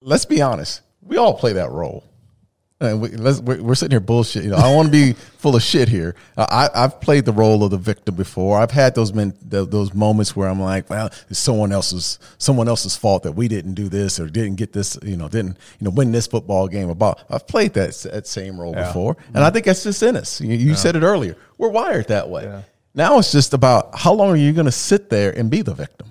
let's be honest. We all play that role. And we, let's, we're, we're sitting here bullshit. You know, I don't want to be full of shit here. Uh, I, I've played the role of the victim before. I've had those men, th- those moments where I'm like, well, it's someone else's someone else's fault that we didn't do this or didn't get this. You know, didn't you know win this football game. About I've played that that same role Yeah. before, and I think that's just in us. You, you said it earlier. We're wired that way. Now it's just about how long are you going to sit there and be the victim.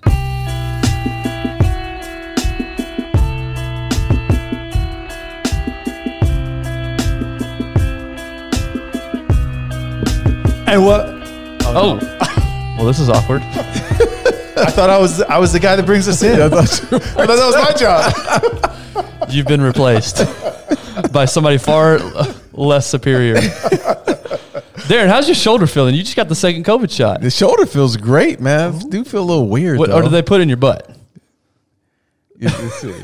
And what? Oh. oh, well, this is awkward. I thought I was I was the guy that brings us in. I thought that was my job. You've been replaced by somebody far less superior. Darren, how's your shoulder feeling? You just got the second COVID shot. The shoulder feels great, man. I do feel a little weird. What, though. or did they put in your butt? You- you see.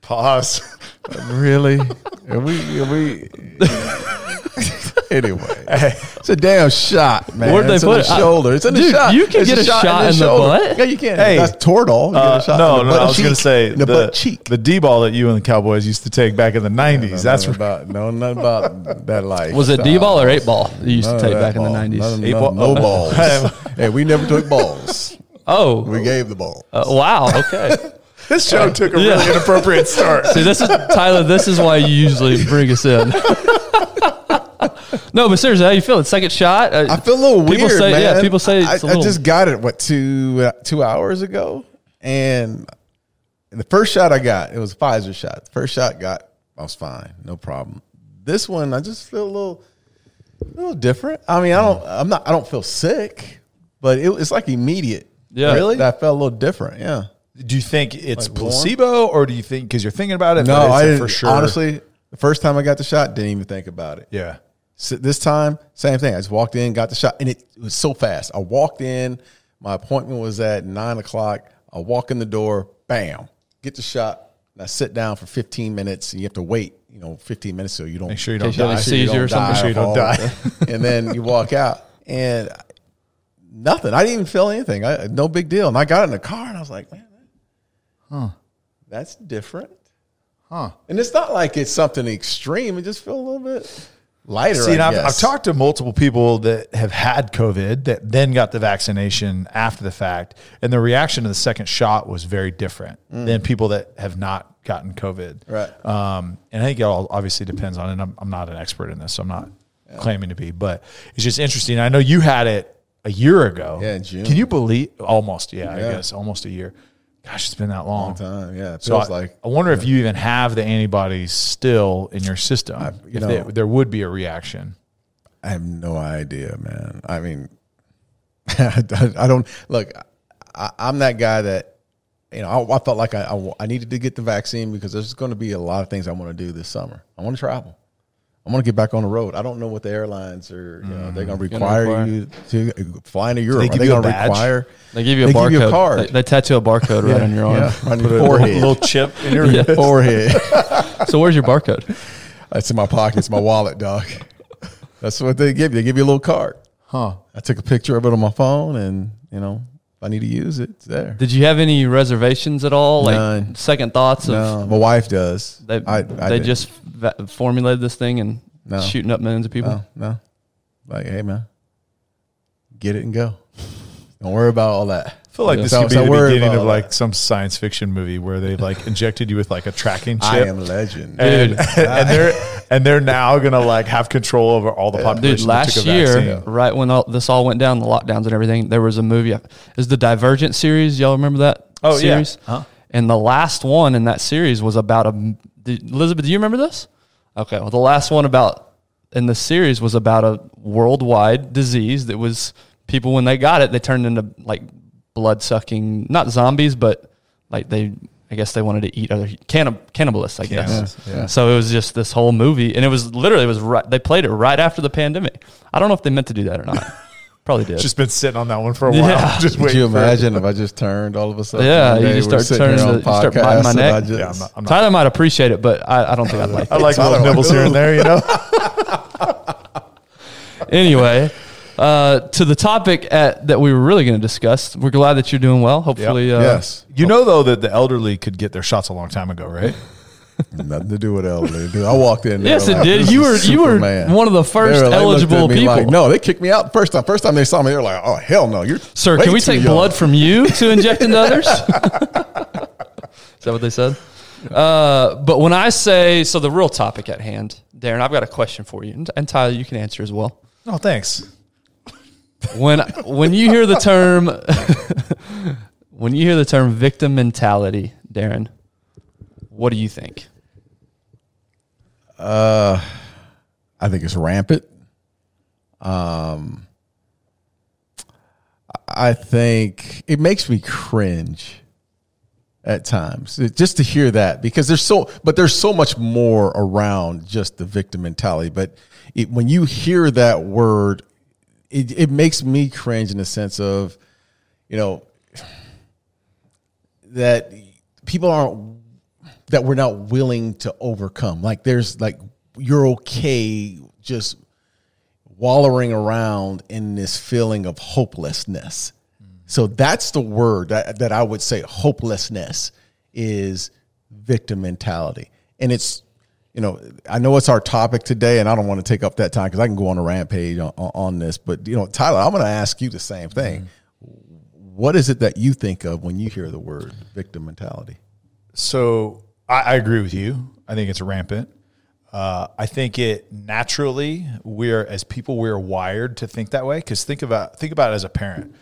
Pause. Really? Are we? Are we? Anyway, it's a damn shot, man. Where'd they it's put in it? the I- shoulder. It's in the Dude, shot. you can It's get a shot in the shoulder. butt? Yeah, you can. Hey, that's Toradol. You get Uh, a shot no, in the no, I was going to say in the, butt cheek. the D ball that you and the Cowboys used to take back in the '90s. That's nothing right. about no, nothing about that life. Was it D ball or eight ball you used None to take that back in the 90s? Eight ball- no oh. balls. hey, we never took balls. Oh, We gave the ball. uh, wow. Okay. This show took a Yeah. really inappropriate start. See, this is Tyler. This is why you usually bring us in. No, but seriously, how you feeling? Second shot? Uh, I feel a little people weird, say, man. Yeah, people say I, it's a I little. just got it what two uh, two hours ago, and the first shot I got it was a Pfizer shot. The first shot got I was fine, no problem. This one I just feel a little a little different. I mean, I don't I'm not I don't feel sick, but it, it's like immediate. Yeah. Really? that felt a little different. Yeah. Do you think it's Like warm? placebo, or do you think because you're thinking about it? No, but it's I a didn't. for sure. Honestly, the first time I got the shot, didn't even think about it. yeah. So this time, same thing. I just walked in, got the shot, and it, was so fast. I walked in. My appointment was at nine o'clock. I walk in the door, bam, get the shot. And I sit down for fifteen minutes, and you have to wait. You know, fifteen minutes so you don't Make sure you don't you have die. a seizure or something. Make sure you don't die. and then you walk out, and nothing. I didn't even feel anything. I, no big deal. And I got in the car, and I was like, man, huh, that's different. Huh. And it's not like it's something extreme. It just feel a little bit lighter. See, and I've. I've talked to multiple people that have had COVID that then got the vaccination after the fact, and the reaction to the second shot was very different than people that have not gotten COVID. Mm. Right. Um, and I think it all obviously depends on it. I'm, I'm not an expert in this, so I'm not claiming to be, but it's just interesting. I know you had it a year ago. Yeah, June. Can you believe almost? Yeah, I guess almost a year. Gosh, it's been that long. time. Yeah, it So feels I, like I wonder if you even have the antibodies still in your system. you if know- there, there would be a reaction. I have no idea, man. I mean, I don't look. I, I'm that guy that you know. I, I felt like I, I I needed to get the vaccine because there's going to be a lot of things I want to do this summer. I want to travel. I want to get back on the road. I don't know what the airlines are. You know, they're going to mm. require require- you to fly into Europe. they Are give they you a going to require? They give you a They barcode. give you a card. They, they tattoo a barcode right on your arm. Yeah, on your forehead. little, little chip in your Yeah. forehead. So where's your barcode? It's in my pocket. It's my wallet, dog. That's what they give you. They give you a little card. Huh. I took a picture of it on my phone, and you know, if I need to use it, it's there. Did you have any reservations at all? Like None. second thoughts of No, my wife does. they, I, I they didn't. just formulated this thing and No. shooting up millions of people? no, no. Like, hey man, get it and go. Don't worry about all that. I feel like Yeah. this could be the beginning of like that. some science fiction movie where they've like injected you with like a tracking chip. I am legend. and, Dude. and they're and they're now gonna like have control over all the population. Dude, last year, vaccine. right when all, this all went down, the lockdowns and everything, there was a movie. Is the Divergent series? Y'all remember that Oh, yeah. series? Huh? And the last one in that series was about a. Did, Elizabeth, do you remember this? Okay, well, the last one about in the series was about a worldwide disease that was people when they got it, they turned into like blood sucking, not zombies, but like they. I guess they wanted to eat other cannib- cannibalists. I guess. Cannibals, yeah. So it was just this whole movie, and it was literally it was right. They played it right after the pandemic. I don't know if they meant to do that or not. Probably did. just been sitting on that one for a while. Yeah. Just Could you imagine if I just turned all of a sudden? Yeah, one you just start turning on to- you start biting my podcasts neck. Just- Yeah, I'm not, I'm not Tyler might appreciate it, but I, I don't think I'd like I like little nibbles here and there, you know. anyway, uh, to the topic at, that we were really going to discuss. We're glad that you're doing well. Hopefully, uh, yes. You know though that the elderly could get their shots a long time ago, right? Nothing to do with elderly. Dude, I walked in. There Yes, it like, did. this You is were- you were Superman. one of the They first were like- looked at eligible me like, people. no, they kicked me out first time. First time they saw me, they were like, "Oh hell no, you're Sir, way can we too take young." blood from you to inject into others? Is that what they said? Uh, but when I say, so the real topic at hand, Darren, I've got a question for you. And, and Tyler, you can answer as well. Oh, thanks. When, when you hear the term, when you hear the term victim mentality, Darren, what do you think? Uh, I think it's rampant. Um, I think it makes me cringe at times just to hear that because there's so, but there's so much more around just the victim mentality. But it, when you hear that word, it, it makes me cringe in the sense of, you know, that people aren't that we're not willing to overcome. Like there's like you're okay just wallowing around in this feeling of hopelessness. So that's the word that, that I would say hopelessness is victim mentality. And it's, you know, I know it's our topic today and I don't want to take up that time because I can go on a rampage on, on, this. But, you know, Tyler, I'm going to ask you the same thing. What is it that you think of when you hear the word victim mentality? So I, I agree with you. I think it's rampant. Uh, I think it naturally we're as people we're wired to think that way. Because think about think about it as a parent.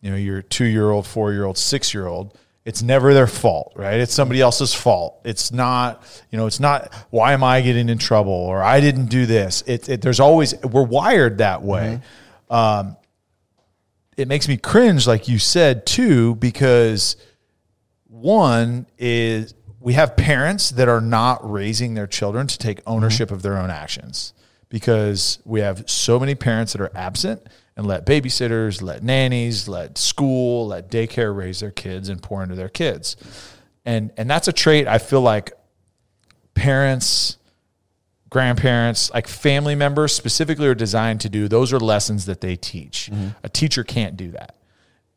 You know, your two year old, four year old, six year old. It's never their fault, right? It's somebody else's fault. It's not, you know, it's not. Why am I getting in trouble or I didn't do this? It, it there's always we're wired that way. Um, it makes me cringe, like you said too, because one is we have parents that are not raising their children to take ownership of their own actions because we have so many parents that are absent and let babysitters, let nannies, let school, let daycare raise their kids and pour into their kids. And and that's a trait I feel like parents grandparents, like family members specifically are designed to do. Those are lessons that they teach. A teacher can't do that.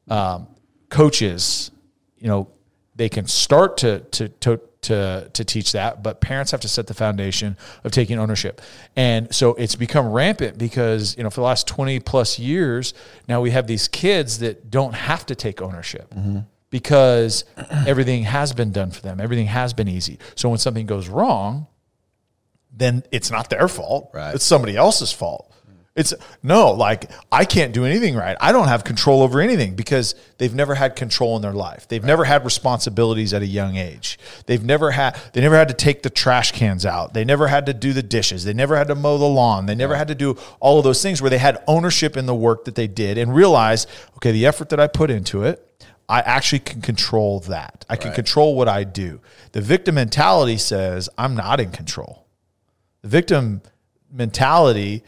Um, coaches, you know, they can start to, to, to, to, to teach that, but parents have to set the foundation of taking ownership. And so it's become rampant because, you know, for the last 20 plus years, now we have these kids that don't have to take ownership mm-hmm. because everything has been done for them. Everything has been easy. So when something goes wrong, then it's not their fault. Right. It's somebody else's fault. It's no, like I can't do anything right. I don't have control over anything because they've never had control in their life. They've never had responsibilities at a young age. They've never had they never had to take the trash cans out. They never had to do the dishes. They never had to mow the lawn. They never had to do all of those things where they had ownership in the work that they did and realized, okay, the effort that I put into it, I actually can control that. I can control what I do. The victim mentality says I'm not in control. The victim mentality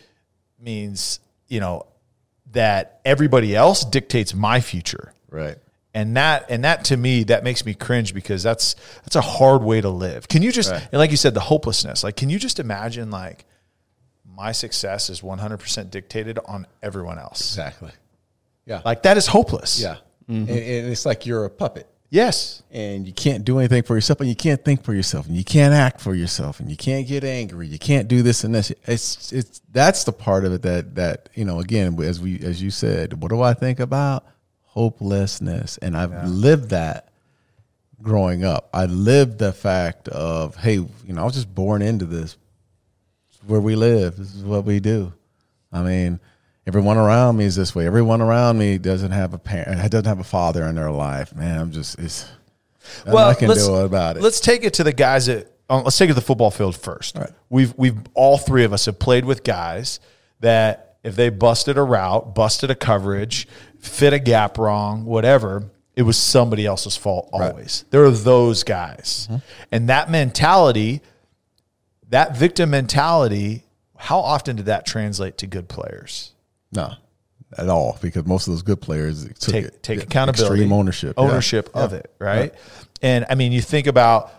means, you know, that everybody else dictates my future. Right. And that and that to me that makes me cringe because that's that's a hard way to live. Can you just Right. and like you said the hopelessness. Like can you just imagine like my success is 100% dictated on everyone else. Exactly. Yeah. Like that is hopeless. yeah. And, and it's like you're a puppet. Yes. and you can't do anything for yourself and you can't think for yourself and you can't act for yourself and you can't get angry you can't do this and this. It's it's that's the part of it that that you know again as we as you said what do i think about? Hopelessness. And i've lived that growing up. I lived the fact of hey you know i was just born into this. It's where we live. This is what we do. I mean everyone around me is this way everyone around me doesn't have a parent doesn't have a father in their life man i'm just it's Nothing I can do about it. Let's take it to the guys that uh, let's take it to the football field first. right. We've we've all three of us have played with guys that if they busted a route, busted a coverage, fit a gap wrong, whatever, it was somebody else's fault always. There are those guys. Mm-hmm. And that mentality, that victim mentality, how often did that translate to good players? No, at all, because most of those good players took take it, take yeah, accountability, extreme ownership, yeah. ownership of Yeah. it, right? And I mean, you think about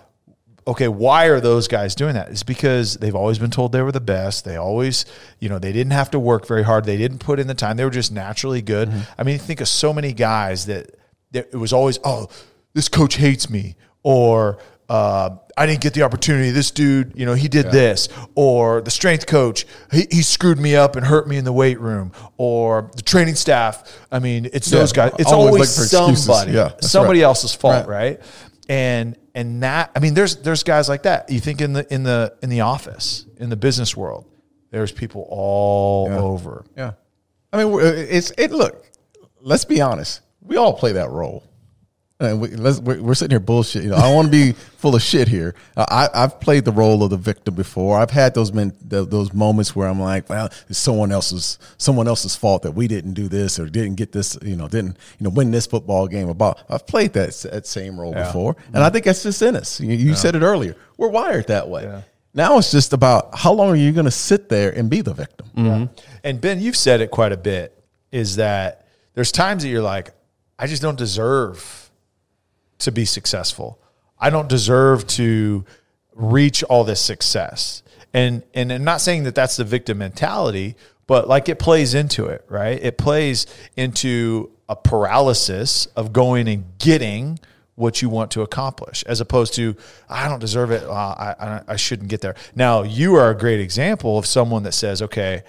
okay, why are those guys doing that? It's because they've always been told they were the best. They always, you know, they didn't have to work very hard. They didn't put in the time. They were just naturally good. Mm-hmm. I mean, think of so many guys that, that it was always, oh, this coach hates me, or uh, I didn't get the opportunity. This dude, you know, he did this, or the strength coach, he, he screwed me up and hurt me in the weight room, or the training staff. I mean, it's Yeah, those guys. It's always always, looking for excuses. somebody, Yeah, somebody right. else's fault, Right. right? And and that, I mean, there's there's guys like that. You think in the in the in the office, in the business world, there's people all over. Yeah. I mean, it's it. Look, let's be honest. We all play that role. And we, let's, we're, we're sitting here bullshit. You know, I don't want to be full of shit here. Uh, I, I've played the role of the victim before. I've had those men, th- those moments where I'm like, well, it's someone else's someone else's fault that we didn't do this or didn't get this. You know, didn't you know win this football game. About I've played that that same role before, and I think that's just in us. You, you said it earlier. We're wired that way. Now it's just about how long are you going to sit there and be the victim? And Ben, you've said it quite a bit. Is that there's times that you're like, I just don't deserve to be successful. I don't deserve to reach all this success. And and I'm not saying that that's the victim mentality, but like it plays into it, right? It plays into a paralysis of going and getting what you want to accomplish, as opposed to I don't deserve it. Uh, I, I I shouldn't get there. Now you are a great example of someone that says, okay,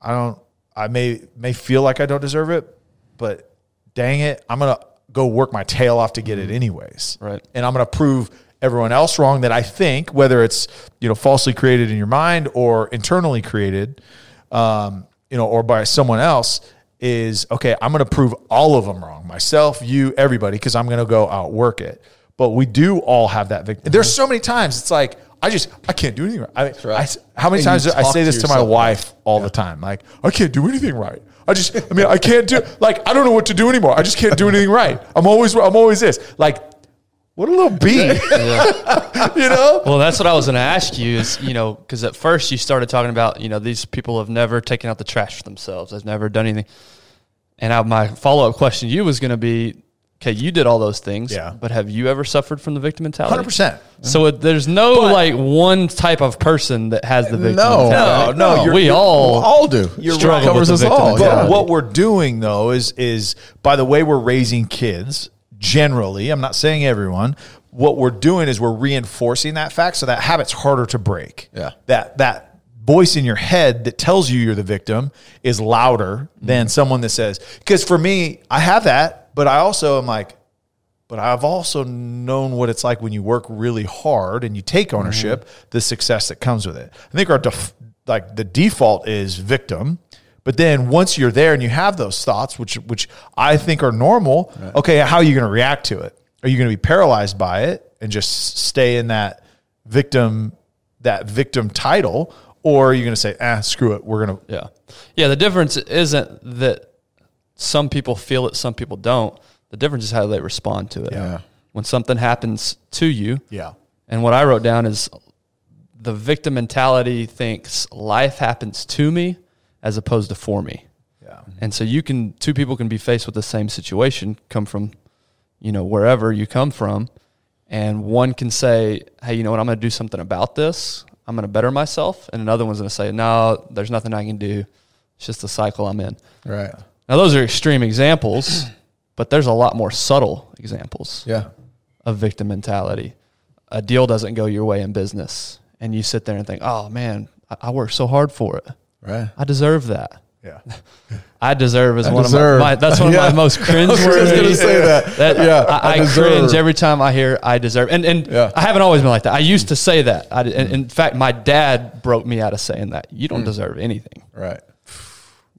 I don't. I may may feel like I don't deserve it, but dang it, I'm gonna go work my tail off to get it anyways. Right. And I'm gonna prove everyone else wrong that I think, whether it's you know falsely created in your mind or internally created, um, you know, or by someone else, is okay. I'm gonna prove all of them wrong, myself, you, everybody, because I'm gonna go outwork it. But we do all have that victim. There's so many times it's like I just I can't do anything right. I, right. I- how many And times do I say to this to my yourself, wife all the time? Like I can't do anything right. I just I mean I can't do like I don't know what to do anymore. I just can't do anything right. I'm always I'm always this like. What a little bee, you know? Well, that's what I was going to ask you is, you know, because at first you started talking about, you know, these people have never taken out the trash for themselves. They've never done anything. And I, my follow up question to you was going to be, okay, you did all those things, Yeah. but have you ever suffered from the victim mentality? Hundred percent. So it, there's no like one type of person that has the victim No, mentality. no, no, you're- we you're- all all do. You're struggle right. covers with us the victim all. mentality. Yeah. But what we're doing though is is by the way we're raising kids generally, I'm not saying everyone, what we're doing is we're reinforcing that fact so that habit's harder to break. Yeah. That that voice in your head that tells you you're the victim is louder than mm-hmm. someone that says cuz for me, I have that, but I also am like but I've also known what it's like when you work really hard and you take ownership, the success that comes with it. I think our def- like the default is victim, but then once you're there and you have those thoughts, which which I think are normal, okay, how are you going to react to it? Are you going to be paralyzed by it and just stay in that victim that victim title, or are you going to say, ah, screw it, we're going to Yeah. Yeah. The difference isn't that some people feel it, some people don't. The difference is how they respond to it. Yeah. When something happens to you, yeah, and what I wrote down is the victim mentality thinks life happens to me as opposed to for me. yeah, And so you can two people can be faced with the same situation, come from, you know, wherever you come from, and one can say, "Hey, you know what? I'm going to do something about this. I'm going to better myself," and another one's going to say, "No, there's nothing I can do. It's just the cycle I'm in." Right. Now those are extreme examples, but there's a lot more subtle examples Yeah. of victim mentality. A deal doesn't go your way in business, and you sit there and think, "Oh man, I, I worked so hard for it. Right. I deserve that." yeah. I deserve is I one deserve. of my, my that's one of Yeah. my most cringe I was just gonna say that. Yeah, I, I deserve. cringe every time I hear I deserve. And and Yeah. I haven't always been like that. I used to say that. I, and mm. in fact, my dad broke me out of saying that. You don't mm. deserve anything. Right.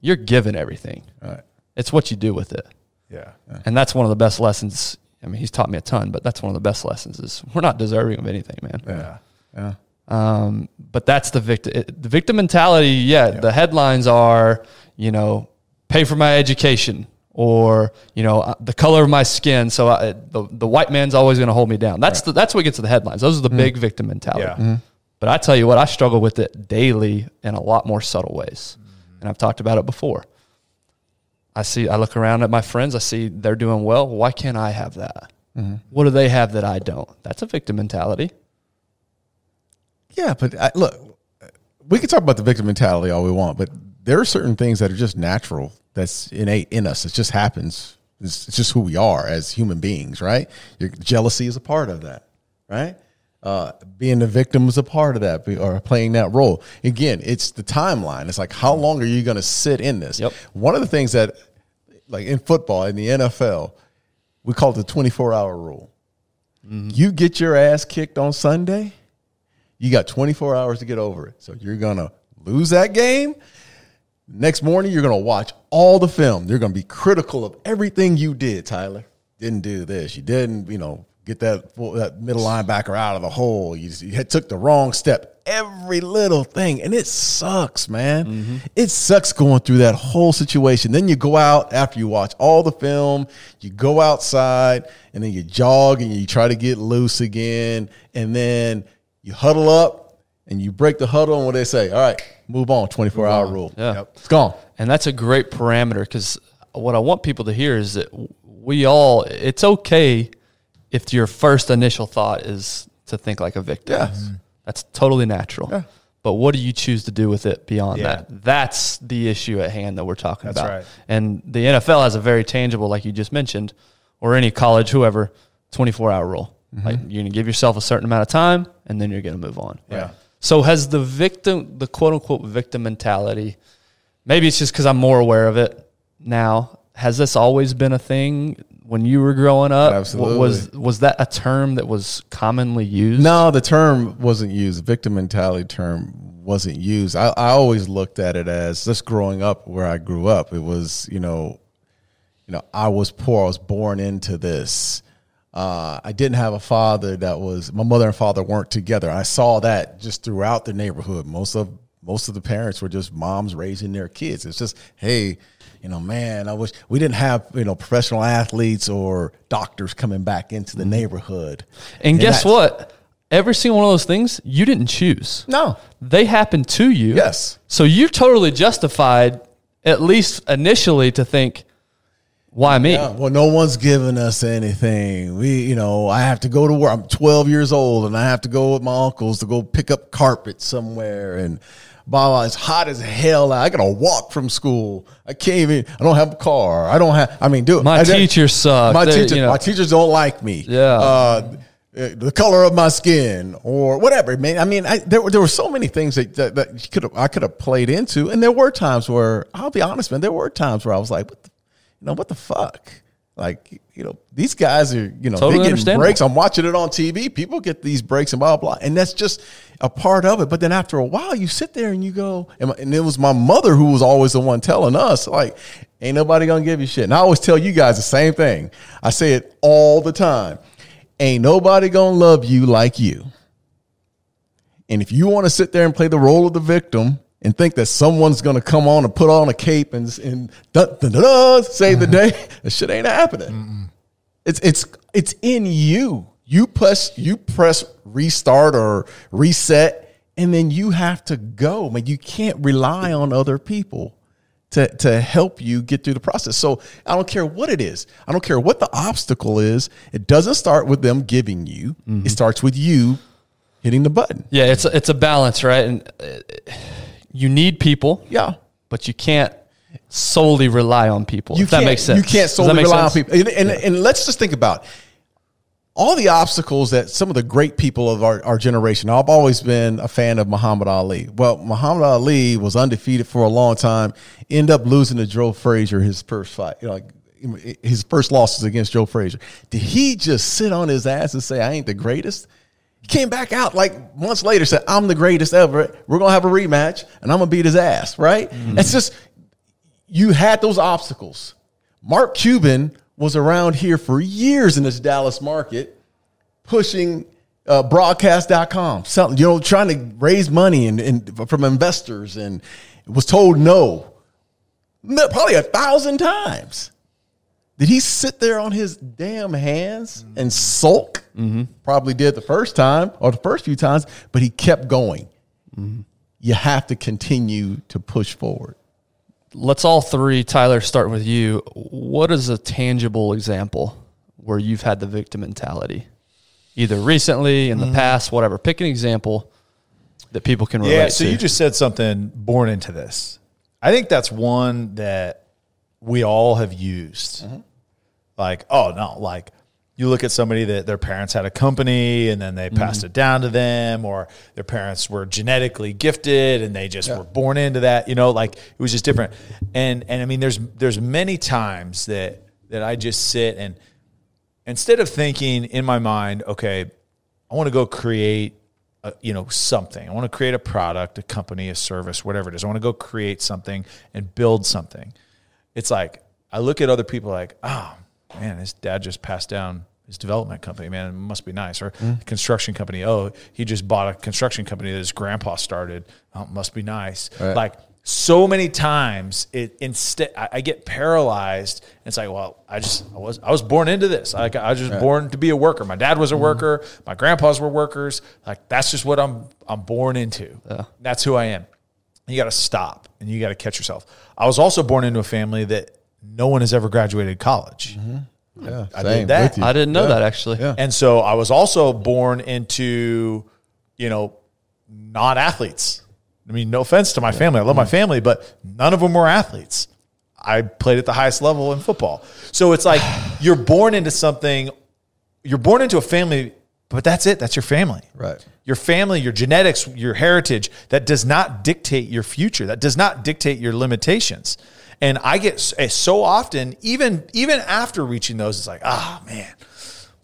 You're given everything. Right. It's what you do with it. yeah. And that's one of the best lessons. I mean, he's taught me a ton, but that's one of the best lessons is we're not deserving of anything, man. Yeah. Yeah. Um, but that's the victim. The victim mentality. Yeah, the headlines are, you know, pay for my education, or you know, uh, the color of my skin. So I, the the white man's always going to hold me down. That's the, that's what gets to the headlines. Those are the big victim mentality. Yeah. But I tell you what, I struggle with it daily in a lot more subtle ways, and I've talked about it before. I see. I look around at my friends. I see they're doing well. Why can't I have that? Mm-hmm. What do they have that I don't? That's a victim mentality. Yeah, but I, look, we can talk about the victim mentality all we want, but there are certain things that are just natural. That's innate in us. It just happens. It's, it's just who we are as human beings, right? Your jealousy is a part of that, right? Uh, being the victim is a part of that, or playing that role. Again, it's the timeline. It's like how long are you going to sit in this? Yep. One of the things that, like in football, in the NFL, we call it the twenty four hour rule. You get your ass kicked on Sunday, you got 24 hours to get over it. So you're going to lose that game. Next morning, you're going to watch all the film. You're going to be critical of everything you did, Tyler. Didn't do this. You didn't, you know, get that full- that middle linebacker out of the hole. You, you took the wrong step. Every little thing, and it sucks, man. Mm-hmm. It sucks going through that whole situation. Then you go out after you watch all the film. You go outside, and then you jog and you try to get loose again, and then you huddle up and you break the huddle. And what they say? All right, move on. Twenty four hour rule. Yeah. Yep. it's gone. And that's a great parameter because what I want people to hear is that we all, it's okay if your first initial thought is to think like a victim. Yes. That's totally natural. Yeah. But what do you choose to do with it beyond Yeah. that? That's the issue at hand that we're talking That's about. right. And the NFL has a very tangible, like you just mentioned, or any college, whoever, 24 hour rule. Mm-hmm. Like you're going to give yourself a certain amount of time and then you're going to move on. Yeah. So has the victim, the quote unquote victim mentality, maybe it's just because I'm more aware of it now. Has this always been a thing when you were growing up? Absolutely. Was was that a term that was commonly used? No, the term wasn't used. Victim mentality term wasn't used. I, I always looked at it as just growing up where I grew up. It was, you know, you know, I was poor. I was born into this. Uh, I didn't have a father that was. My mother and father weren't together. I saw that just throughout the neighborhood. Most of most of the parents were just moms raising their kids. It's just, hey, you know, man, I wish we didn't have you know professional athletes or doctors coming back into the mm-hmm. neighborhood. And guess what? Every single one of those things you didn't choose. No. They happened to you. Yes. So you're totally justified, at least initially, to think, why me? Yeah, well, no one's giving us anything. We, you know, I have to go to work. I'm 12 years old, and I have to go with my uncles to go pick up carpet somewhere. And blah blah. It's hot as hell. I gotta walk from school. I can't even. I don't have a car. I don't have. I mean, dude, My I, teachers suck. My teachers. you know. My teachers don't like me. Yeah. Uh, the color of my skin or whatever, man. I mean, I, there were there were so many things that that, that could I could have played into, and there were times where I'll be honest, man. There were times where I was like, what the, you know, what the fuck? Like, you know, these guys are, you know, Totally they getting breaks. I'm watching it on TV. People get these breaks and blah, blah, blah. And that's just a part of it. But then after a while, you sit there and you go, and, and it was my mother who was always the one telling us, like, ain't nobody gonna give you shit. And I always tell you guys the same thing. I say it all the time. Ain't nobody gonna love you like you. And if you want to sit there and play the role of the victim and think that someone's going to come on and put on a cape and, and dun, dun, dun, dun, save the day, that shit ain't happening. It's it's it's in you. You press you press restart or reset, and then you have to go. Man, you can't rely on other people to to help you get through the process. So I don't care what it is. I don't care what the obstacle is. It doesn't start with them giving you. It starts with you hitting the button. Yeah, it's a, it's a balance, right? And uh, you need people, Yeah. but you can't solely rely on people. You if that makes sense. You can't solely rely on people. And, and, and let's just think about all the obstacles that some of the great people of our, our generation. I've always been a fan of Muhammad Ali. Well, Muhammad Ali was undefeated for a long time. end up losing to Joe Frazier his first fight. You know, like his first losses against Joe Frazier. Did he just sit on his ass and say, "I ain't the greatest"? He came back out like months later, said, "I'm the greatest ever. We're gonna have a rematch, and I'm gonna beat his ass." Right? It's just you had those obstacles. Mark Cuban was around here for years in this Dallas market, pushing uh, broadcast.com, selling, you know, trying to raise money and, and from investors and was told No, probably a thousand times. Did he sit there on his damn hands and sulk? Mm-hmm. Probably did the first time or the first few times, but he kept going. Mm-hmm. You have to continue to push forward. Let's all three, Tyler, start with you. What is a tangible example where you've had the victim mentality? Either recently, in the mm-hmm. past, whatever. Pick an example that people can relate to. Yeah, so to. you just said something born into this. I think that's one that we all have used. Like, oh no, like you look at somebody that their parents had a company and then they mm-hmm. passed it down to them, or their parents were genetically gifted and they just were born into that. You know, like it was just different. And and I mean, there's there's many times that that I just sit and instead of thinking in my mind, okay, I want to go create, a, you know, something. I want to create a product, a company, a service, whatever it is. I want to go create something and build something. It's like I look at other people like, oh man, his dad just passed down his development company. Man, it must be nice. Or mm-hmm. construction company. Oh, he just bought a construction company that his grandpa started. Oh, must be nice. Right. Like so many times it instead I, I get paralyzed and it's like well i just i was i was born into this like i was just born to be a worker my dad was a mm-hmm. worker my grandpas were workers like that's just what i'm i'm born into that's who i am you got to stop and you got to catch yourself i was also born into a family that no one has ever graduated college mm-hmm. Yeah, I same, did that. I didn't know Yeah. that actually. Yeah. and so i was also born into you know not athletes i mean no offense to my family i love my mm-hmm. family but none of them were athletes i played at the highest level in football so it's like you're born into something you're born into a family but that's it that's your family Right. your family, your genetics, your heritage, that does not dictate your future. That does not dictate your limitations. And I get eh, so often, even even after reaching those, it's like, ah, man,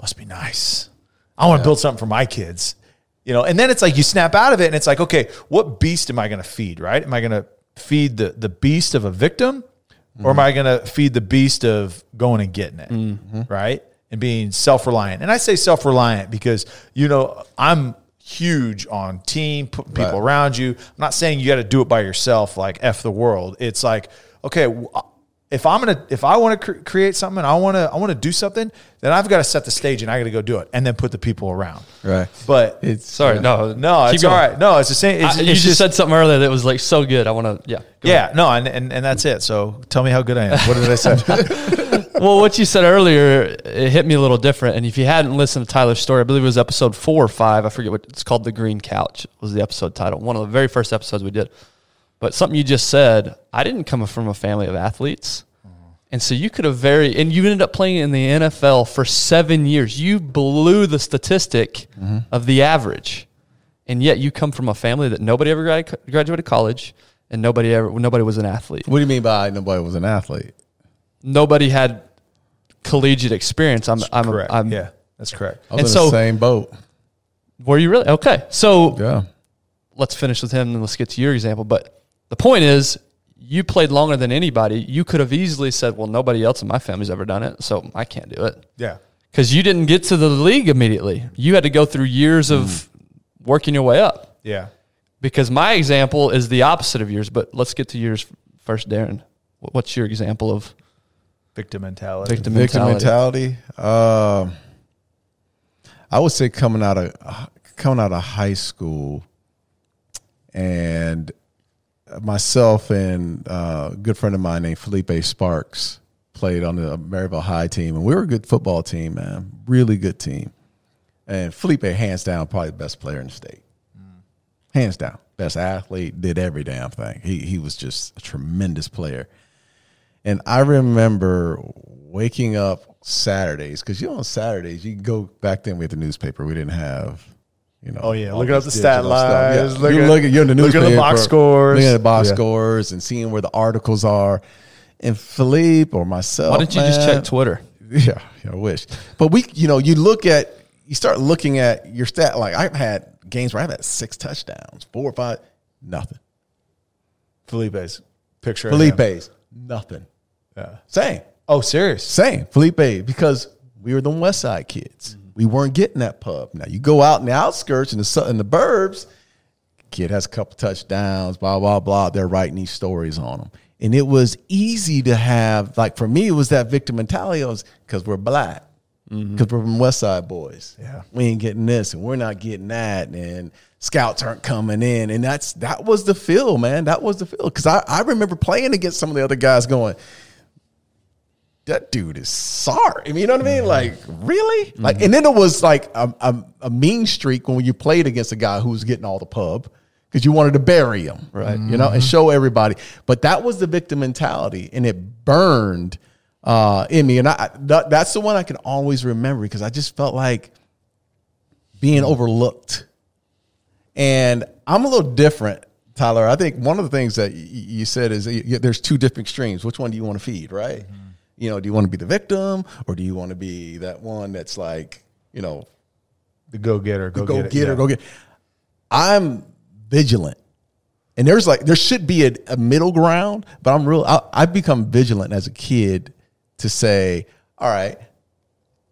must be nice. I want to build something for my kids, you know. And then it's like you snap out of it, and it's like, okay, what beast am I going to feed? Right? Am I going to feed the the beast of a victim, or am I going to feed the beast of going and getting it? Right? And being self reliant. And I say self reliant because you know I'm huge on team, people Right. around you. I'm not saying you got to do it by yourself, like f the world. It's like okay. Uh, if I'm gonna, if I want to cr- create something, I want to, I want to do something, then I've got to set the stage and I got to go do it, and then put the people around. Right. But It's Sorry, yeah. no, no, it's going. all right. No, it's the same. It's, I, it's you just, said something earlier that was like so good. I want to, yeah. go yeah, no, and, and and that's it. So tell me how good I am. What did I say? well, what you said earlier, it hit me a little different. And if you hadn't listened to Tyler's story, I believe it was episode four or five. I forget what it's called. The Green Couch was the episode title. One of the very first episodes we did. But something you just said, I didn't come from a family of athletes. And so you could have very, and you ended up playing in the NFL for seven years. You blew the statistic mm-hmm. of the average. And yet you come from a family that nobody ever graduated college and nobody ever, nobody was an athlete. What do you mean by nobody was an athlete? Nobody had collegiate experience. I'm, I'm, correct. I'm, yeah, that's correct. I was And in so- the same boat. Were you really? Okay. So Yeah. let's finish with him and let's get to your example. But the point is, you played longer than anybody. You could have easily said, well, nobody else in my family's ever done it, so I can't do it. Yeah, Because you didn't get to the league immediately. You had to go through years of working your way up. yeah. Because my example is the opposite of yours, but let's get to yours first, Darren. What's your example of Victim mentality. victim, Victim mentality? mentality. Um, I would say coming out of coming out of high school, and myself and uh, a good friend of mine named Felipe Sparks played on the Maryvale High team, and we were a good football team, man, really good team. And Felipe, hands down, probably the best player in the state, hands down, best athlete, did every damn thing. He he was just a tremendous player. And I remember waking up Saturdays because you know on Saturdays you go back then we had the newspaper. We didn't have, you know. Oh, yeah, all looking up the stat digital stuff. lines, Yeah. looking you're at- looking, you're in the looking at the box scores. looking at the box Yeah. scores, and seeing where the articles are. And Felipe or myself, Why didn't you just check Twitter? yeah, yeah, I wish. But we, you know, you look at, you start looking at your stat. Like I've had games where I've had six touchdowns, four or five, nothing. Felipe's picture. of. Felipe's, nothing. Yeah. Same. Oh, serious? Same, Felipe, because we were the West Side kids. We weren't getting that pub. Now you go out in the outskirts in the in the burbs, kid has a couple touchdowns, blah blah blah. They're writing these stories on them, and it was easy to have. Like for me, it was that victim mentality. Because we're black, mm-hmm. because we're from West Side boys. Yeah. we ain't getting this, and we're not getting that, and scouts aren't coming in, and that's that was the feel, man. That was the feel. Because I I remember playing against some of the other guys, going that dude is sorry. I mean, you know what I mean? Like, really? Mm-hmm. Like, and then it was like a, a, a mean streak when you played against a guy who was getting all the pub because you wanted to bury him, right? You know, and mm-hmm. show everybody. But that was the victim mentality, and it burned uh, in me, and I that, that's the one I can always remember because I just felt like being overlooked. And I'm a little different, Tyler. I think one of the things that you said is there's two different streams. Which one do you want to feed, right? Mm-hmm. You know, do you want to be the victim or do you want to be that one that's like, you know, The go getter, go, go get, get, it. her, yeah. go get. I'm vigilant, and there's like there should be a, a middle ground, but I'm real. I, I've become vigilant as a kid to say, all right,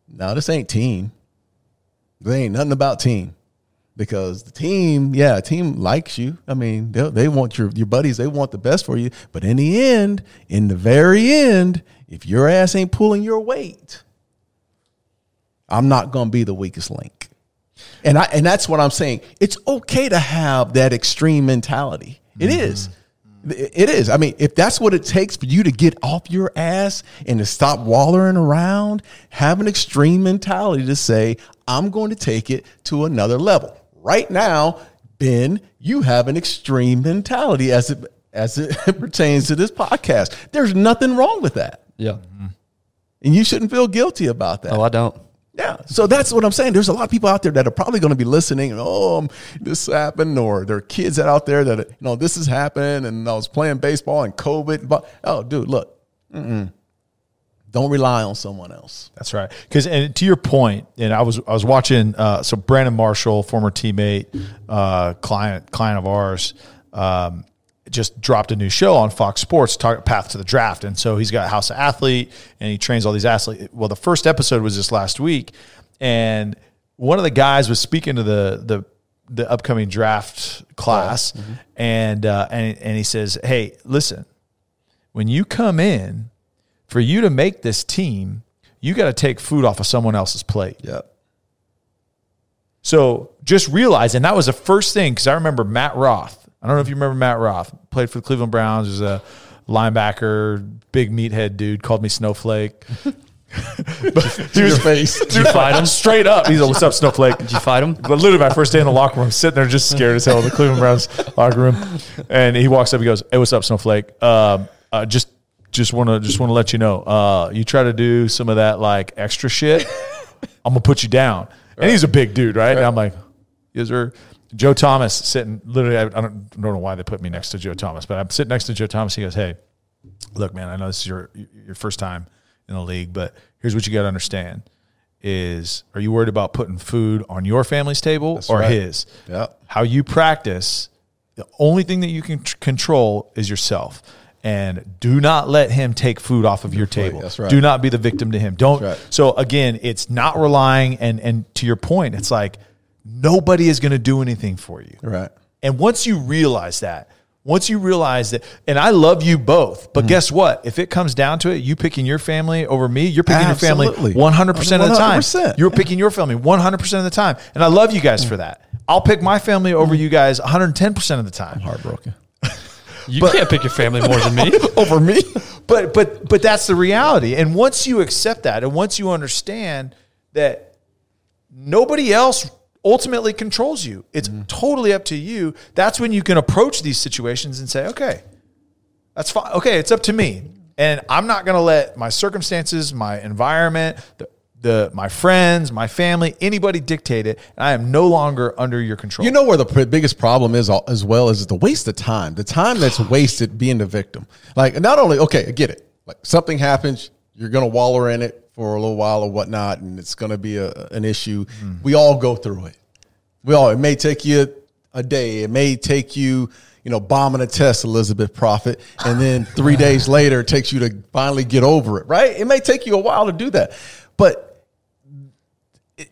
now this ain't team. There ain't nothing about team. Because the team, yeah, a team likes you. I mean, they, they want your your buddies. They want the best for you. But in the end, in the very end, if your ass ain't pulling your weight, I'm not going to be the weakest link. And I and that's what I'm saying. It's okay to have that extreme mentality. It mm-hmm. is. It is. I mean, if that's what it takes for you to get off your ass and to stop wallowing around, have an extreme mentality to say, I'm going to take it to another level. Right now, Ben, you have an extreme mentality as it as it pertains to this podcast. There's nothing wrong with that. Yeah. And you shouldn't feel guilty about that. Oh, I don't. Yeah. So that's what I'm saying. There's a lot of people out there that are probably going to be listening and, oh, um, this happened, or there are kids out there that, you know, this has happened and I was playing baseball and COVID. But, oh, dude, look, mm-mm. Don't rely on someone else. That's right. Because and to your point, and I was I was watching. Uh, so Brandon Marshall, former teammate, uh, client client of ours, um, just dropped a new show on Fox Sports, talk, Path to the Draft, and so he's got House of Athlete, and he trains all these athletes. Well, the first episode was this last week, and one of the guys was speaking to the the the upcoming draft class, and uh, and and he says, "Hey, listen, when you come in." For you to make this team, you got to take food off of someone else's plate. Yep. So just realize, and that was the first thing because I remember Matt Roth. I don't know if you remember Matt Roth. Played for the Cleveland Browns. Was a linebacker, big meathead dude. Called me Snowflake. he was face. Did you fight him straight up? He's like, "What's up, Snowflake?" Did you fight him? But literally, my first day in the locker room, sitting there just scared as hell in the Cleveland Browns locker room, and he walks up, he goes, "Hey, what's up, Snowflake? Um, uh, just, just want to, just want to let you know, uh, you try to do some of that like extra shit, I'm gonna put you down." And he's a big dude, right? And I'm like, "Is there?" Joe Thomas sitting literally. I, I don't, don't know why they put me next to Joe Thomas, but I'm sitting next to Joe Thomas. He goes, "Hey, look, man, I know this is your your first time in the league, but here's what you got to understand: is are you worried about putting food on your family's table or right. his? Yep. How you practice, the only thing that you can tr- control is yourself. And do not let him take food off of your table. That's right. Do not be the victim to him. Don't. Right. So again, it's not relying. And and to your point, it's like nobody is going to do anything for you. Right. And once you realize that, once you realize that, and I love you both, Mm. but guess what? If it comes down to it, you picking your family over me, you're picking Absolutely. your family 100% of the time. You're picking your family 100% of the time. And I love you guys for that. I'll pick my family over you guys 110% of the time. Heartbroken. You can't pick your family more than me. Over me. But but but that's the reality. And once you accept that and once you understand that nobody else ultimately controls you, it's mm-hmm. totally up to you. That's when you can approach these situations and say, "Okay, that's fine. Okay, it's up to me." And I'm not going to let my circumstances, my environment, the, the my friends, my family, anybody dictate it. I am no longer under your control. You know where the p- biggest problem is al- as well is the waste of time. The time that's wasted being the victim. Like not only okay, I get it. Like something happens, you're gonna wallow in it for a little while or whatnot, and it's gonna be a, an issue. Hmm. We all go through it. We all. It may take you a day. It may take you, you know, bombing a test, Elizabeth Prophet, and then three days later, it takes you to finally get over it. Right? It may take you a while to do that, but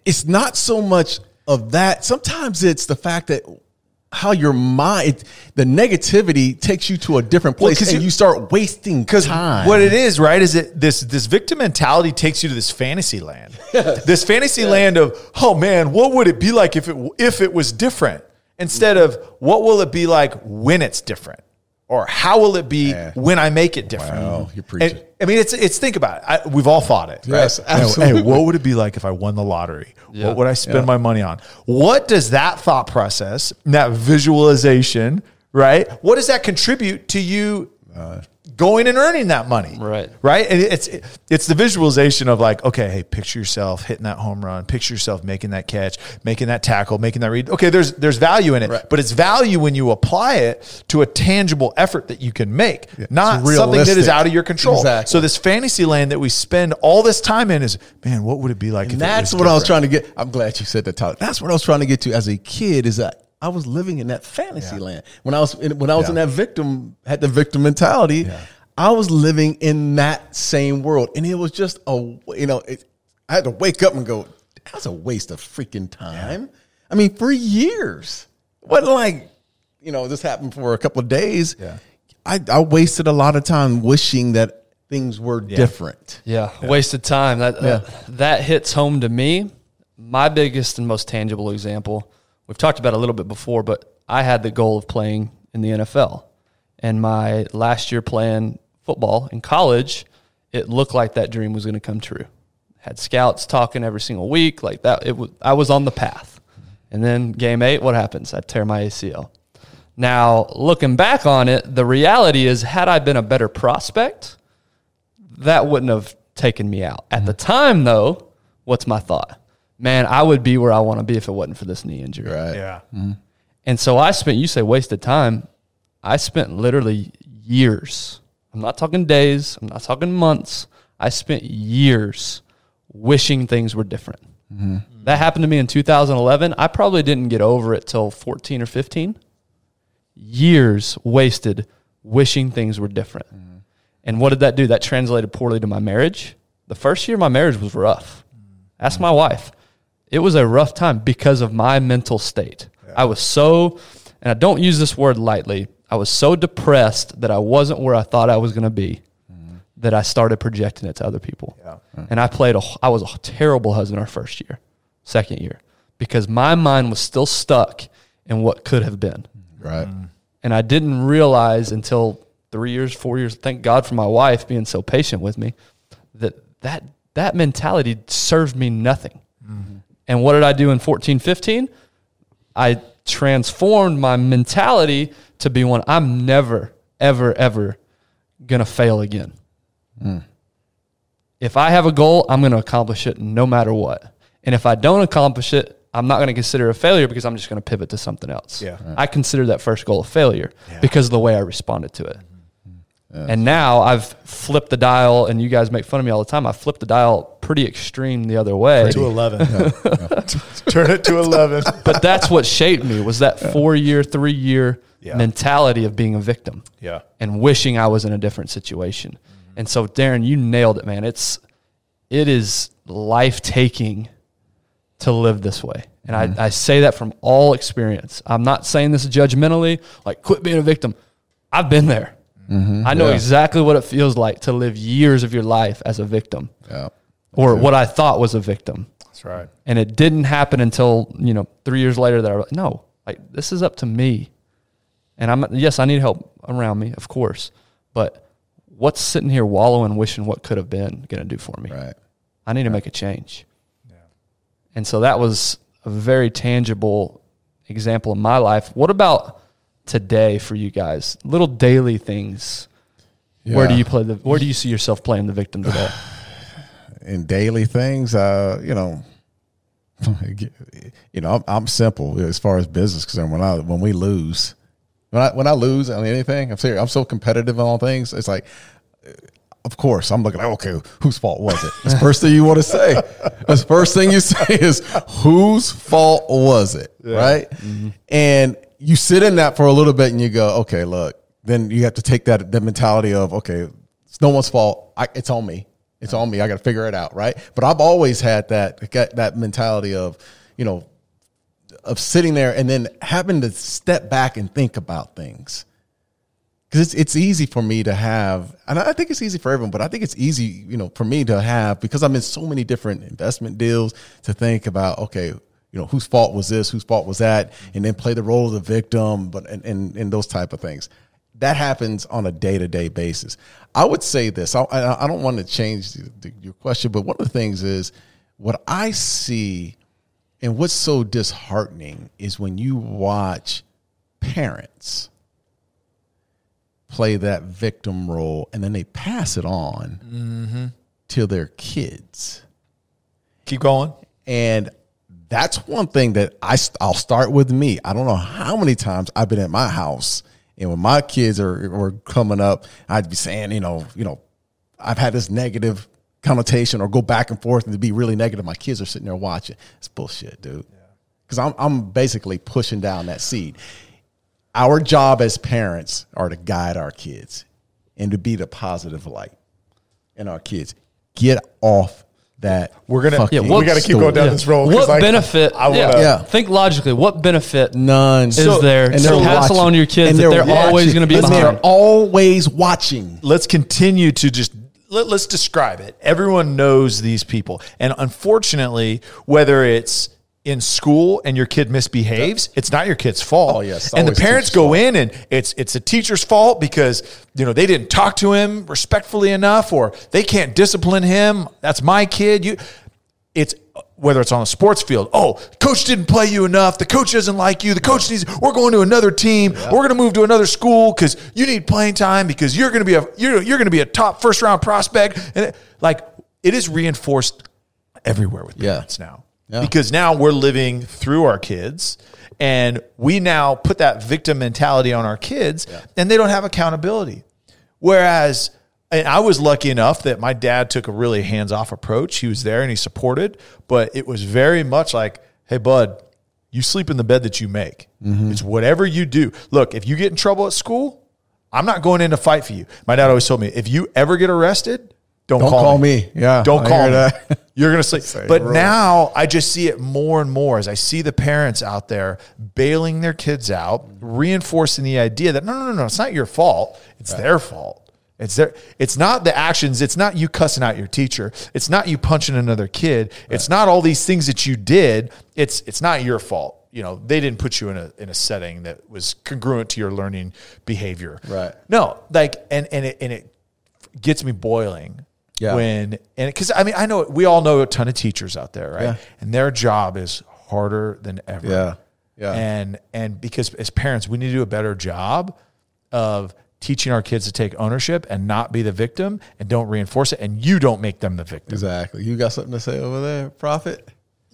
it's not so much of that. Sometimes it's the fact that how your mind, the negativity takes you to a different place, 'cause and you- you, start wasting time. what it is, right, is it this this victim mentality takes you to this fantasy land, this fantasy land of oh man, what would it be like if it if it was different? Instead of what will it be like when it's different, or how will it be Yeah. when I make it different? Wow, you're preaching. And, I mean, it's it's think about it. I, we've all thought it. Yes, right? Absolutely. Hey, what would it be like if I won the lottery? Yeah. What would I spend Yeah. my money on? What does that thought process, that visualization, right? What does that contribute to you Uh, going and earning that money. Right. Right. And it's it's the visualization of like, okay, hey, picture yourself hitting that home run, picture yourself making that catch, making that tackle, making that read. Okay, there's there's value in it, Right. but it's value when you apply it to a tangible effort that you can make, not something that is out of your control. Exactly. So this fantasy land that we spend all this time in is, man, what would it be like? if And it that's what I was trying to get. I'm glad you said that, Tyler. That's what I was trying to get to as a kid. Is that I was living in that fantasy Yeah. land when I was in, when I was in that victim had the victim mentality. I was living in that same world, and it was just a you know it, I had to wake up and go. That's a waste of freaking time. I mean, for years, it wasn't like you know this happened for a couple of days. Yeah. I, I wasted a lot of time wishing that things were different. Yeah, wasted time. That uh, that hits home to me. My biggest and most tangible example. We've talked about a little bit before, but I had the goal of playing in the NFL, and my last year playing football in college, it looked like that dream was going to come true. Had scouts talking every single week, like that. It was I was on the path, and then game eight, what happens? I tear my ACL. Now looking back on it, the reality is, had I been a better prospect, that wouldn't have taken me out. At the mm-hmm. time, though, what's my thought? Man, I would be where I want to be if it wasn't for this knee injury. Right. Yeah. Mm-hmm. And so I spent, you say wasted time. I spent literally years. I'm not talking days, I'm not talking months. I spent years wishing things were different. Mm-hmm. That happened to me in 2011. I probably didn't get over it till 14 or 15. Years wasted wishing things were different. Mm-hmm. And what did that do? That translated poorly to my marriage. The first year, my marriage was rough. Ask my wife. It was a rough time because of my mental state. I was so, and I don't use this word lightly, I was so depressed that I wasn't where I thought I was going to be mm-hmm. that I started projecting it to other people. Yeah. And I played a, I was a terrible husband our first year, second year, because my mind was still stuck in what could have been. Mm-hmm. Right. Mm. And I didn't realize until three years, four years, thank God for my wife being so patient with me, that that, that mentality served me nothing. Mm-hmm. And what did I do in 14, 15? I transformed my mentality to be one I'm never, ever, ever going to fail again. If I have a goal, I'm going to accomplish it no matter what. And if I don't accomplish it, I'm not going to consider a failure because I'm just going to pivot to something else. Yeah. I consider that first goal a failure because of the way I responded to it. And now I've flipped the dial, and you guys make fun of me all the time. I flipped the dial pretty extreme the other way. To 11. Turn it to 11. but that's what shaped me was that four year, three year Yeah. mentality of being a victim Yeah. and wishing I was in a different situation. Mm-hmm. And so, Darren, you nailed it, man. It's it is life taking to live this way. And I, mm-hmm. I say that from all experience. I'm not saying this judgmentally, like quit being a victim. I've been there. Mm-hmm. I know Yeah. exactly what it feels like to live years of your life as a victim Yeah. or what I thought was a victim. That's right. And it didn't happen until, you know, three years later that I was like, no, like this is up to me. And I'm, yes, I need help around me, of course. But what's sitting here wallowing, wishing what could have been going to do for me? Right. I need to make a change. Yeah. And so that was a very tangible example in my life. What about today for you guys? Little daily things. Where do you play the? Where do you see yourself playing the victim today? in daily things, uh, you know, you know, I'm, I'm simple as far as business concerned. When I when we lose, when I when I lose on anything, I'm serious. I'm so competitive on all things. It's like, uh, of course, I'm looking like, okay, whose fault was it? That's the first thing you want to say. That's the first thing you say is whose fault was it, right? And you sit in that for a little bit, and you go, okay, look. Then you have to take that that mentality of, okay, it's no one's fault. I, it's on me. It's on me. I got to figure it out, right? But I've always had that got that mentality of, you know, of sitting there and then having to step back and think about things. Because it's it's easy for me to have, and I think it's easy for everyone, but I think it's easy, you know, for me to have because I'm in so many different investment deals to think about, okay, you know, whose fault was this, whose fault was that, and then play the role of the victim, but and and, and those type of things. That happens on a day to day basis. I would say this. I, I I don't want to change the, the, your question, but one of the things is what I see and what's so disheartening is when you watch parents play that victim role and then they pass it on Mm-hmm. to their kids. Keep going. And that's one thing that I I'll start with me. I don't know how many times I've been at my house and when my kids are were coming up, I'd be saying, you know, you know, I've had this negative connotation or go back and forth and to be really negative. My kids are sitting there watching. It's bullshit, dude. Because I'm I'm basically pushing down that seed. Our job as parents are to guide our kids and to be the positive light in our kids. Get off that. We're gonna- Yeah, we gotta keep going down Yeah. this road. What like, benefit? I wanna- yeah. Yeah. Think logically. What benefit None is there and to they're pass watching. along to your kids And that they're always going to be And behind? They're always watching. let's continue to just let, us describe it. Everyone knows these people. And unfortunately, whether it's in school and your kid misbehaves, it's not your kid's fault. Oh, yes, and the parents go fault. in and it's it's a teacher's fault because you know they didn't talk to him respectfully enough or they can't discipline him. That's my kid. You it's whether it's on a sports field. Oh, coach didn't play you enough. The coach doesn't like you. The coach needs. We're going to another team. We're going to move to another school because you need playing time because you're going to be a you're you're going to be a top first round prospect. And it, like it is reinforced everywhere with Yeah. parents now Yeah. because now we're living through our kids. And we now put that victim mentality on our kids, and they don't have accountability. Whereas, and I was lucky enough that my dad took a really hands off approach. He was there and he supported, but it was very much like, hey, bud, you sleep in the bed that you make. Mm-hmm. It's whatever you do. Look, if you get in trouble at school, I'm not going in to fight for you. My dad always told me, if you ever get arrested, don't, Don't call, call me. me. Yeah, Don't I call me. You're going to sleep. Say, But now I just see it more and more as I see the parents out there bailing their kids out, reinforcing the idea that no, no, no, no, it's not your fault. It's their fault. It's their, it's not the actions. It's not you cussing out your teacher. It's not you punching another kid. It's not all these things that you did. It's, it's not your fault. You know, they didn't put you in a, in a setting that was congruent to your learning behavior. Right. No, like, and, and it, and it gets me boiling Yeah. when and because I mean I know we all know a ton of teachers out there, right? Yeah. And their job is harder than ever. Yeah. Yeah. And and because as parents, we need to do a better job of teaching our kids to take ownership and not be the victim and don't reinforce it and you don't make them the victim. Exactly. You got something to say over there, Prophet?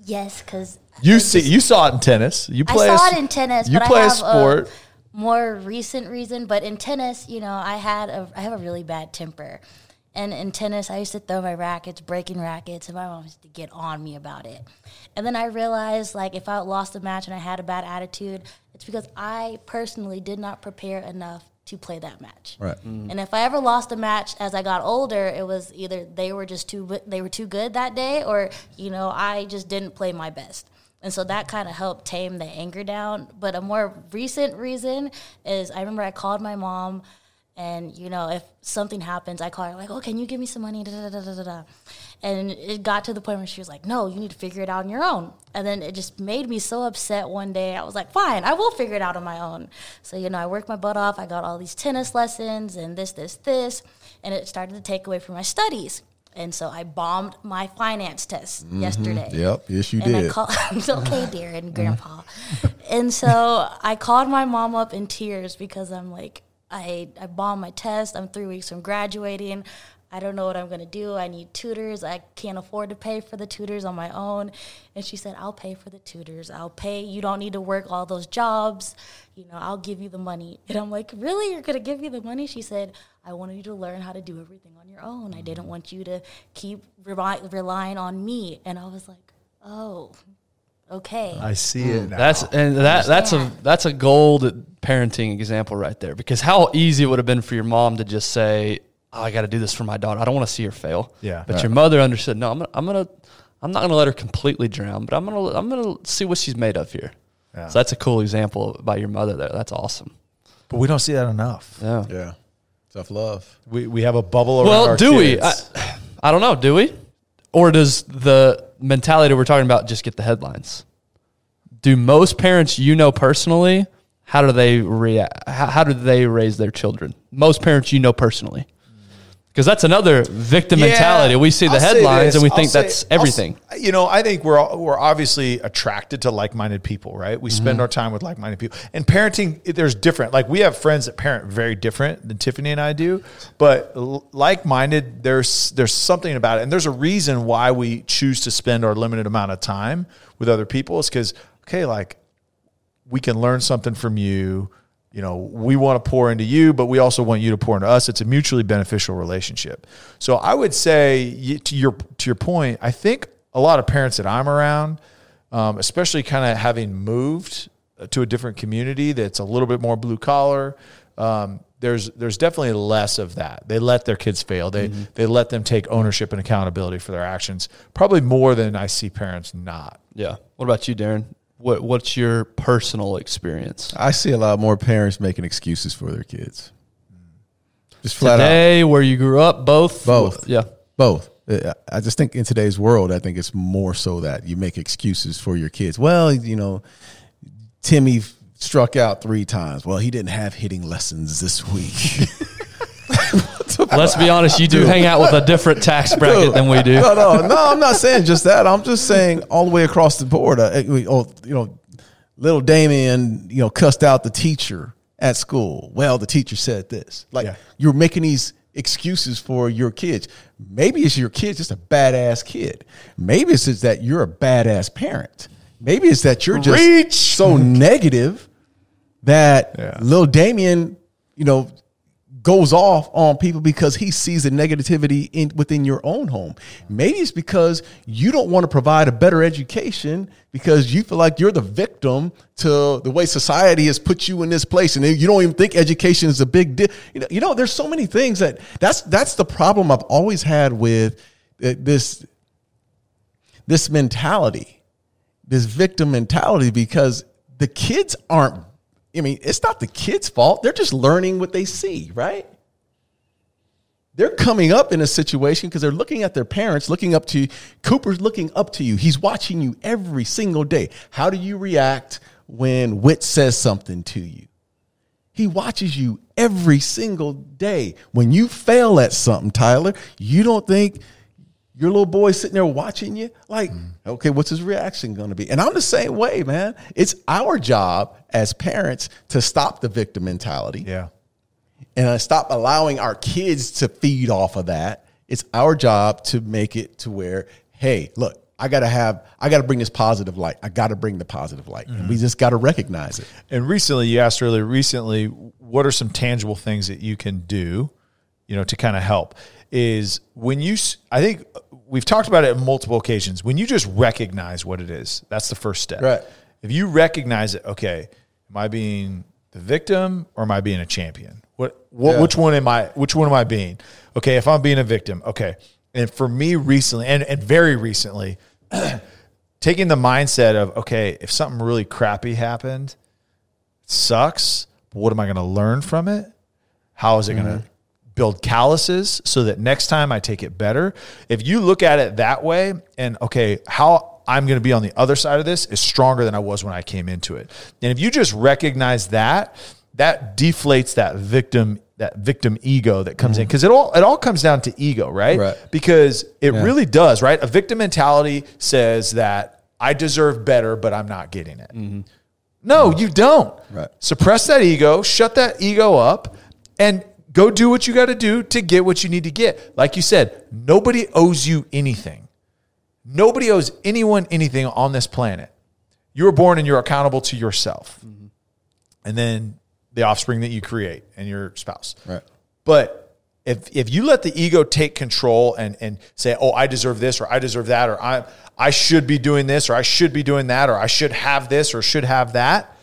Yes, because You see you saw it in tennis. You I play a saw s- it in tennis. You but play I a have sport. more recent reason, but in tennis, you know, I had a I have a really bad temper. And in tennis, I used to throw my rackets, breaking rackets, and my mom used to get on me about it. And then I realized, like, if I lost a match and I had a bad attitude, it's because I personally did not prepare enough to play that match. Right. Mm. And if I ever lost a match as I got older, it was either they were just too they were too good that day, or you know I just didn't play my best. And so that kind of helped tame the anger down. But a more recent reason is I remember I called my mom, and you know if something happens, I call her like, "Oh, can you give me some money?" Da, da, da, da, da, da. And it got to the point where she was like, "No, you need to figure it out on your own." And then it just made me so upset one day. I was like, "Fine, I will figure it out on my own." So you know, I worked my butt off. I got all these tennis lessons and this, this, this, and it started to take away from my studies. And so I bombed my finance test mm-hmm. yesterday. Yep. Yes, you And I did. called, okay, dear, and grandpa. and so I called my mom up in tears because I'm like, I, I bombed my test. I'm three weeks from graduating. I don't know what I'm going to do. I need tutors. I can't afford to pay for the tutors on my own. And she said, I'll pay for the tutors. I'll pay. You don't need to work all those jobs. You know, I'll give you the money. And I'm like, really? You're going to give me the money? She said, I wanted you to learn how to do everything on your own. I didn't want you to keep rely, relying on me. And I was like, oh, okay. I see it hmm. now. That's and that that's a that's a gold parenting example right there. Because how easy it would have been for your mom to just say, oh, "I got to do this for my daughter. I don't want to see her fail." Yeah. But your mother understood. No, I'm gonna, I'm gonna I'm not gonna let her completely drown, but I'm gonna I'm gonna see what she's made of here. Yeah. So that's a cool example by your mother there. That's awesome. but we don't see that enough. Yeah. yeah. Tough love. We, we have a bubble around Well, our do we? I, I don't know. Do we? Or does the mentality we're talking about just get the headlines? Do most parents you know personally? How do they react? How, how do they raise their children? Most parents you know personally, Because that's another victim Yeah, mentality. We see the I'll headlines and we I'll think say- that's I'll everything. you know, I think we're all, we're obviously attracted to like-minded people, right? We Mm-hmm. spend our time with like-minded people. And parenting, there's different. Like we have friends that parent very different than Tiffany and I do, but like-minded, there's there's something about it, and there's a reason why we choose to spend our limited amount of time with other people. Is because okay, like we can learn something from you. You know, we want to pour into you, but we also want you to pour into us. It's a mutually beneficial relationship. So I would say to your to your point, I think a lot of parents that I'm around, um, especially kind of having moved to a different community that's a little bit more blue collar, um, there's there's definitely less of that. They let their kids fail. They they let them take ownership and accountability for their actions. Probably more than I see parents not. Yeah. What about you, Darren? What What's your personal experience? I see a lot more parents making excuses for their kids. Just flat out. Today, where you grew up, both? Both. Yeah. Both. I just think in today's world, I think it's more so that you make excuses for your kids. Well, you know, Timmy struck out three times. Well, he didn't have hitting lessons this week. Let's be honest, you do hang out with a different tax bracket than we do. No, no, no. I'm not saying just that. I'm just saying all the way across the board. Uh, we- oh, you know, little Damien, you know, cussed out the teacher at school. Well, the teacher said this. Like Yeah. you're making these excuses for your kids. Maybe it's your kid's just a badass kid. Maybe it's just that you're a badass parent. Maybe it's that you're just Reach. so negative that Yeah. little Damien, you know, goes off on people because he sees the negativity in within your own home. Maybe it's because you don't want to provide a better education because you feel like you're the victim to the way society has put you in this place, and you don't even think education is a big deal. You know, you know, there's so many things that that's that's the problem I've always had with uh, this this mentality, this victim mentality, because the kids aren't. I mean, it's not the kids' fault. They're just learning what they see, right? They're coming up in a situation because they're looking at their parents, looking up to you. Cooper's looking up to you. He's watching you every single day. How do you react when Wit says something to you? He watches you every single day. When you fail at something, Tyler, you don't think your little boy sitting there watching you like okay what's his reaction going to be? And i'm the same way man. It's our job as parents to stop the victim mentality. Yeah. and uh, stop allowing our kids to feed off of that. It's our job to make it to where hey look i gotta have i gotta bring this positive light. I gotta bring the positive light. And we just gotta recognize it. And recently, you asked earlier, recently, what are some tangible things that you can do, you know, to kind of help? Is when you, I think we've talked about it on multiple occasions. When you just recognize what it is, that's the first step. Right. If you recognize it, okay, am I being the victim or am I being a champion? What, what Yeah. which one am I, which one am I being? Okay. If I'm being a victim, okay. And for me recently, and, and very recently, taking the mindset of, okay, if something really crappy happened, sucks, but what am I going to learn from it? How is it going to mm-hmm. Build calluses so that next time I take it better? If you look at it that way, and okay, how I'm going to be on the other side of this is stronger than I was when I came into it. And if you just recognize that, that deflates that victim that victim ego that comes in mm-hmm. because it all it all comes down to ego, right? Right. Because it really does, right? A victim mentality says that I deserve better, but I'm not getting it. Mm-hmm. No, you don't. Right. Suppress that ego, shut that ego up, and go do what you got to do to get what you need to get. Like you said, nobody owes you anything. Nobody owes anyone anything on this planet. You were born and you're accountable to yourself. And then the offspring that you create and your spouse. Right. But if if you let the ego take control and and say, "Oh, I deserve this," or "I deserve that," or "I I should be doing this," or "I should be doing that," or "I should have this," or "should have that,"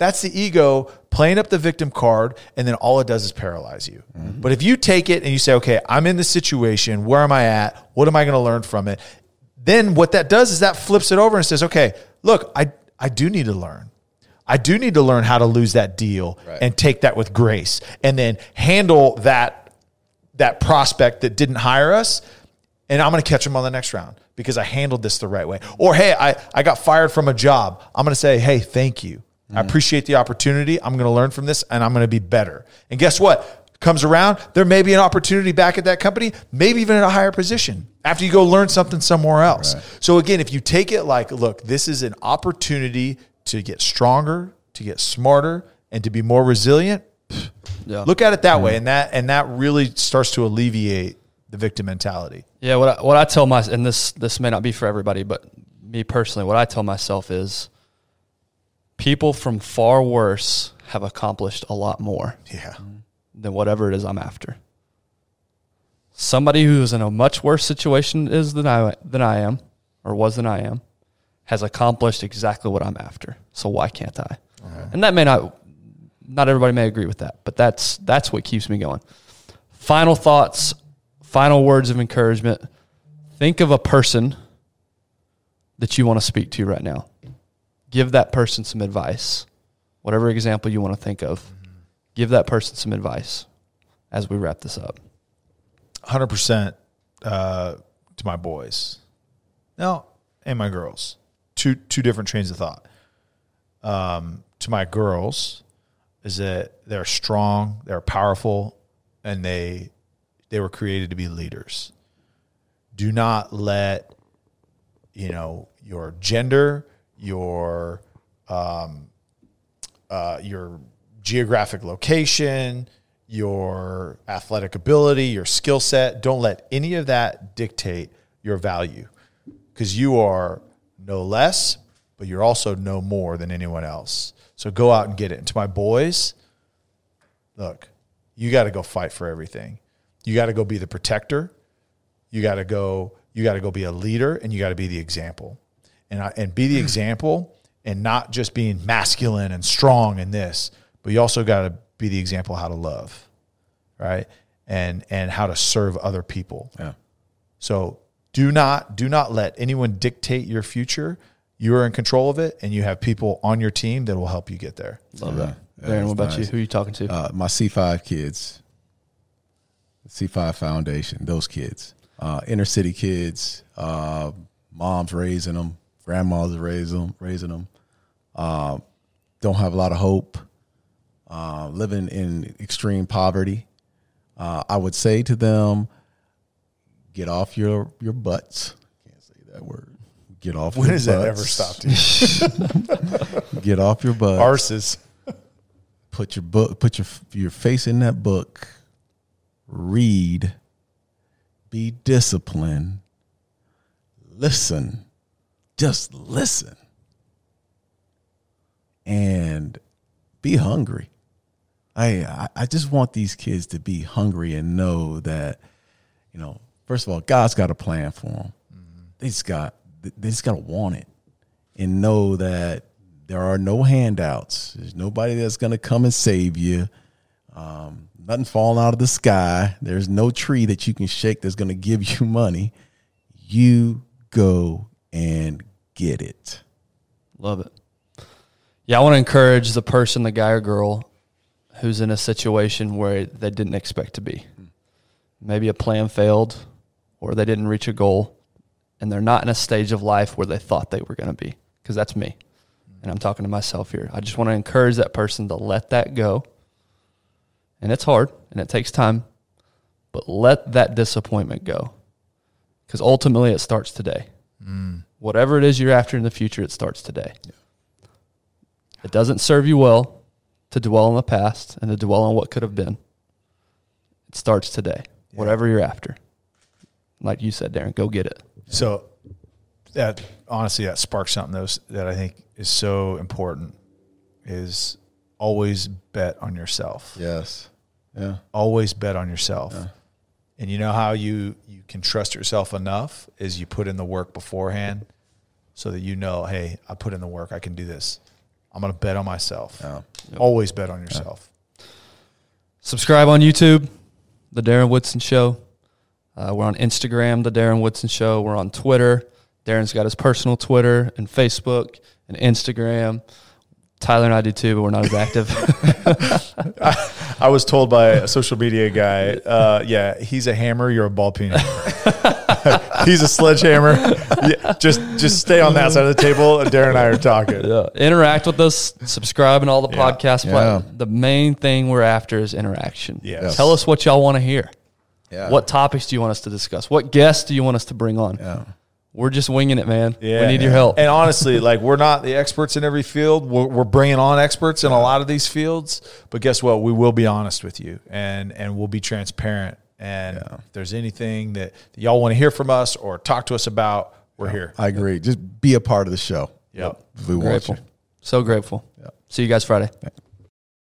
that's the ego playing up the victim card, and then all it does is paralyze you. Mm-hmm. But if you take it and you say, "Okay, I'm in this situation. Where am I at? What am I going to learn from it?" Then what that does is that flips it over and says, "Okay, look, I I do need to learn." I do need to learn how to lose that deal and take that with grace and then handle that that prospect that didn't hire us and I'm going to catch them on the next round because I handled this the right way. Or hey, I I got fired from a job. I'm going to say, "Hey, thank you. I appreciate the opportunity. I'm going to learn from this and I'm going to be better." And guess what? comes around, there may be an opportunity back at that company, maybe even at a higher position after you go learn something somewhere else. So again, if you take it like, look, this is an opportunity to get stronger, to get smarter, and to be more resilient. Yeah. Look at it that way, and that and that really starts to alleviate the victim mentality. Yeah, what I, what I tell my and this this may not be for everybody, but me personally, what I tell myself is people from far worse have accomplished a lot more Yeah. than whatever it is I'm after. Somebody who is in a much worse situation is than I than I am, or was than I am, has accomplished exactly what I'm after. So why can't I? Uh-huh. And that may not not everybody may agree with that, but that's that's what keeps me going. Final thoughts, final words of encouragement. Think of a person that you want to speak to right now. Give that person some advice. Whatever example you want to think of, give that person some advice as we wrap this up. hundred percent uh, to my boys, Now, and my girls. Two two different trains of thought. Um, to my girls, is that they're strong, they're powerful, and they they were created to be leaders. Do not let you know your gender, your um, uh, your geographic location, your athletic ability, your skill set. Don't let any of that dictate your value because you are no less, but you're also no more than anyone else. So go out and get it. And to my boys, look, you got to go fight for everything. You got to go be the protector. You got to go. You got to go be a leader, and you got to be the example, and I, and be the example, and not just being masculine and strong in this, but you also got to be the example of how to love, right? And and how to serve other people. Yeah. So do not do not let anyone dictate your future. You are in control of it, and you have people on your team that will help you get there. Love that. Yeah, Darren, what that's about you? Who are you talking to? Uh, my C5 kids, C5 Foundation, those kids, uh, inner city kids, uh, moms raising them, grandmas raising them, raising them, uh, don't have a lot of hope, uh, living in extreme poverty. Uh, I would say to them, get off your, your butts. Can't say that word. Get off When your has that ever stopped you? Get off your butts Arses. put your book put your your face in that book read be disciplined listen just listen and be hungry I, I just want these kids to be hungry and know that you know first of all god's got a plan for them they just got they just got to want it and know that there are no handouts. There's nobody that's going to come and save you. Um, nothing falling out of the sky. There's no tree that you can shake that's going to give you money. You go and get it. Love it. Yeah, I want to encourage the person, the guy or girl, who's in a situation where they didn't expect to be. Maybe a plan failed or they didn't reach a goal and they're not in a stage of life where they thought they were going to be. Because that's me. And I'm talking to myself here. I just want to encourage that person to let that go. And it's hard and it takes time, but let that disappointment go. Because ultimately it starts today. Mm. Whatever it is you're after in the future, it starts today. It doesn't serve you well to dwell on the past and to dwell on what could have been. It starts today. Whatever you're after. Like you said, Darren, go get it. So that honestly, that sparks something that, was, that I think is so important. Is always bet on yourself. Yes. Yeah. Always bet on yourself. And you know how you you can trust yourself enough is you put in the work beforehand, so that you know, hey, I put in the work. I can do this. I'm going to bet on myself. Yeah. Always bet on yourself. Subscribe on YouTube, The Darren Woodson Show. Uh, we're on Instagram, The Darren Woodson Show. We're on Twitter. Darren's got his personal Twitter and Facebook and Instagram. Tyler and I do too, but we're not as active. I was told by a social media guy, uh, yeah, he's a hammer. You're a ball peen. He's a sledgehammer. Yeah, just just stay on that side of the table. and Darren and I are talking. Yeah. Interact with us, subscribe and all the Yeah. podcast Yeah. platforms. The main thing we're after is interaction. Yes. Tell us what y'all want to hear. Yeah. What topics do you want us to discuss? What guests do you want us to bring on? Yeah. We're just winging it, man. Yeah. we need your help. And honestly, like we're not the experts in every field. We're, we're bringing on experts in a lot of these fields. But guess what? We will be honest with you, and and we'll be transparent. And if there's anything that, that y'all want to hear from us or talk to us about, we're here. I agree. Just be a part of the show. Yep. We want grateful. you. So grateful. See you guys Friday.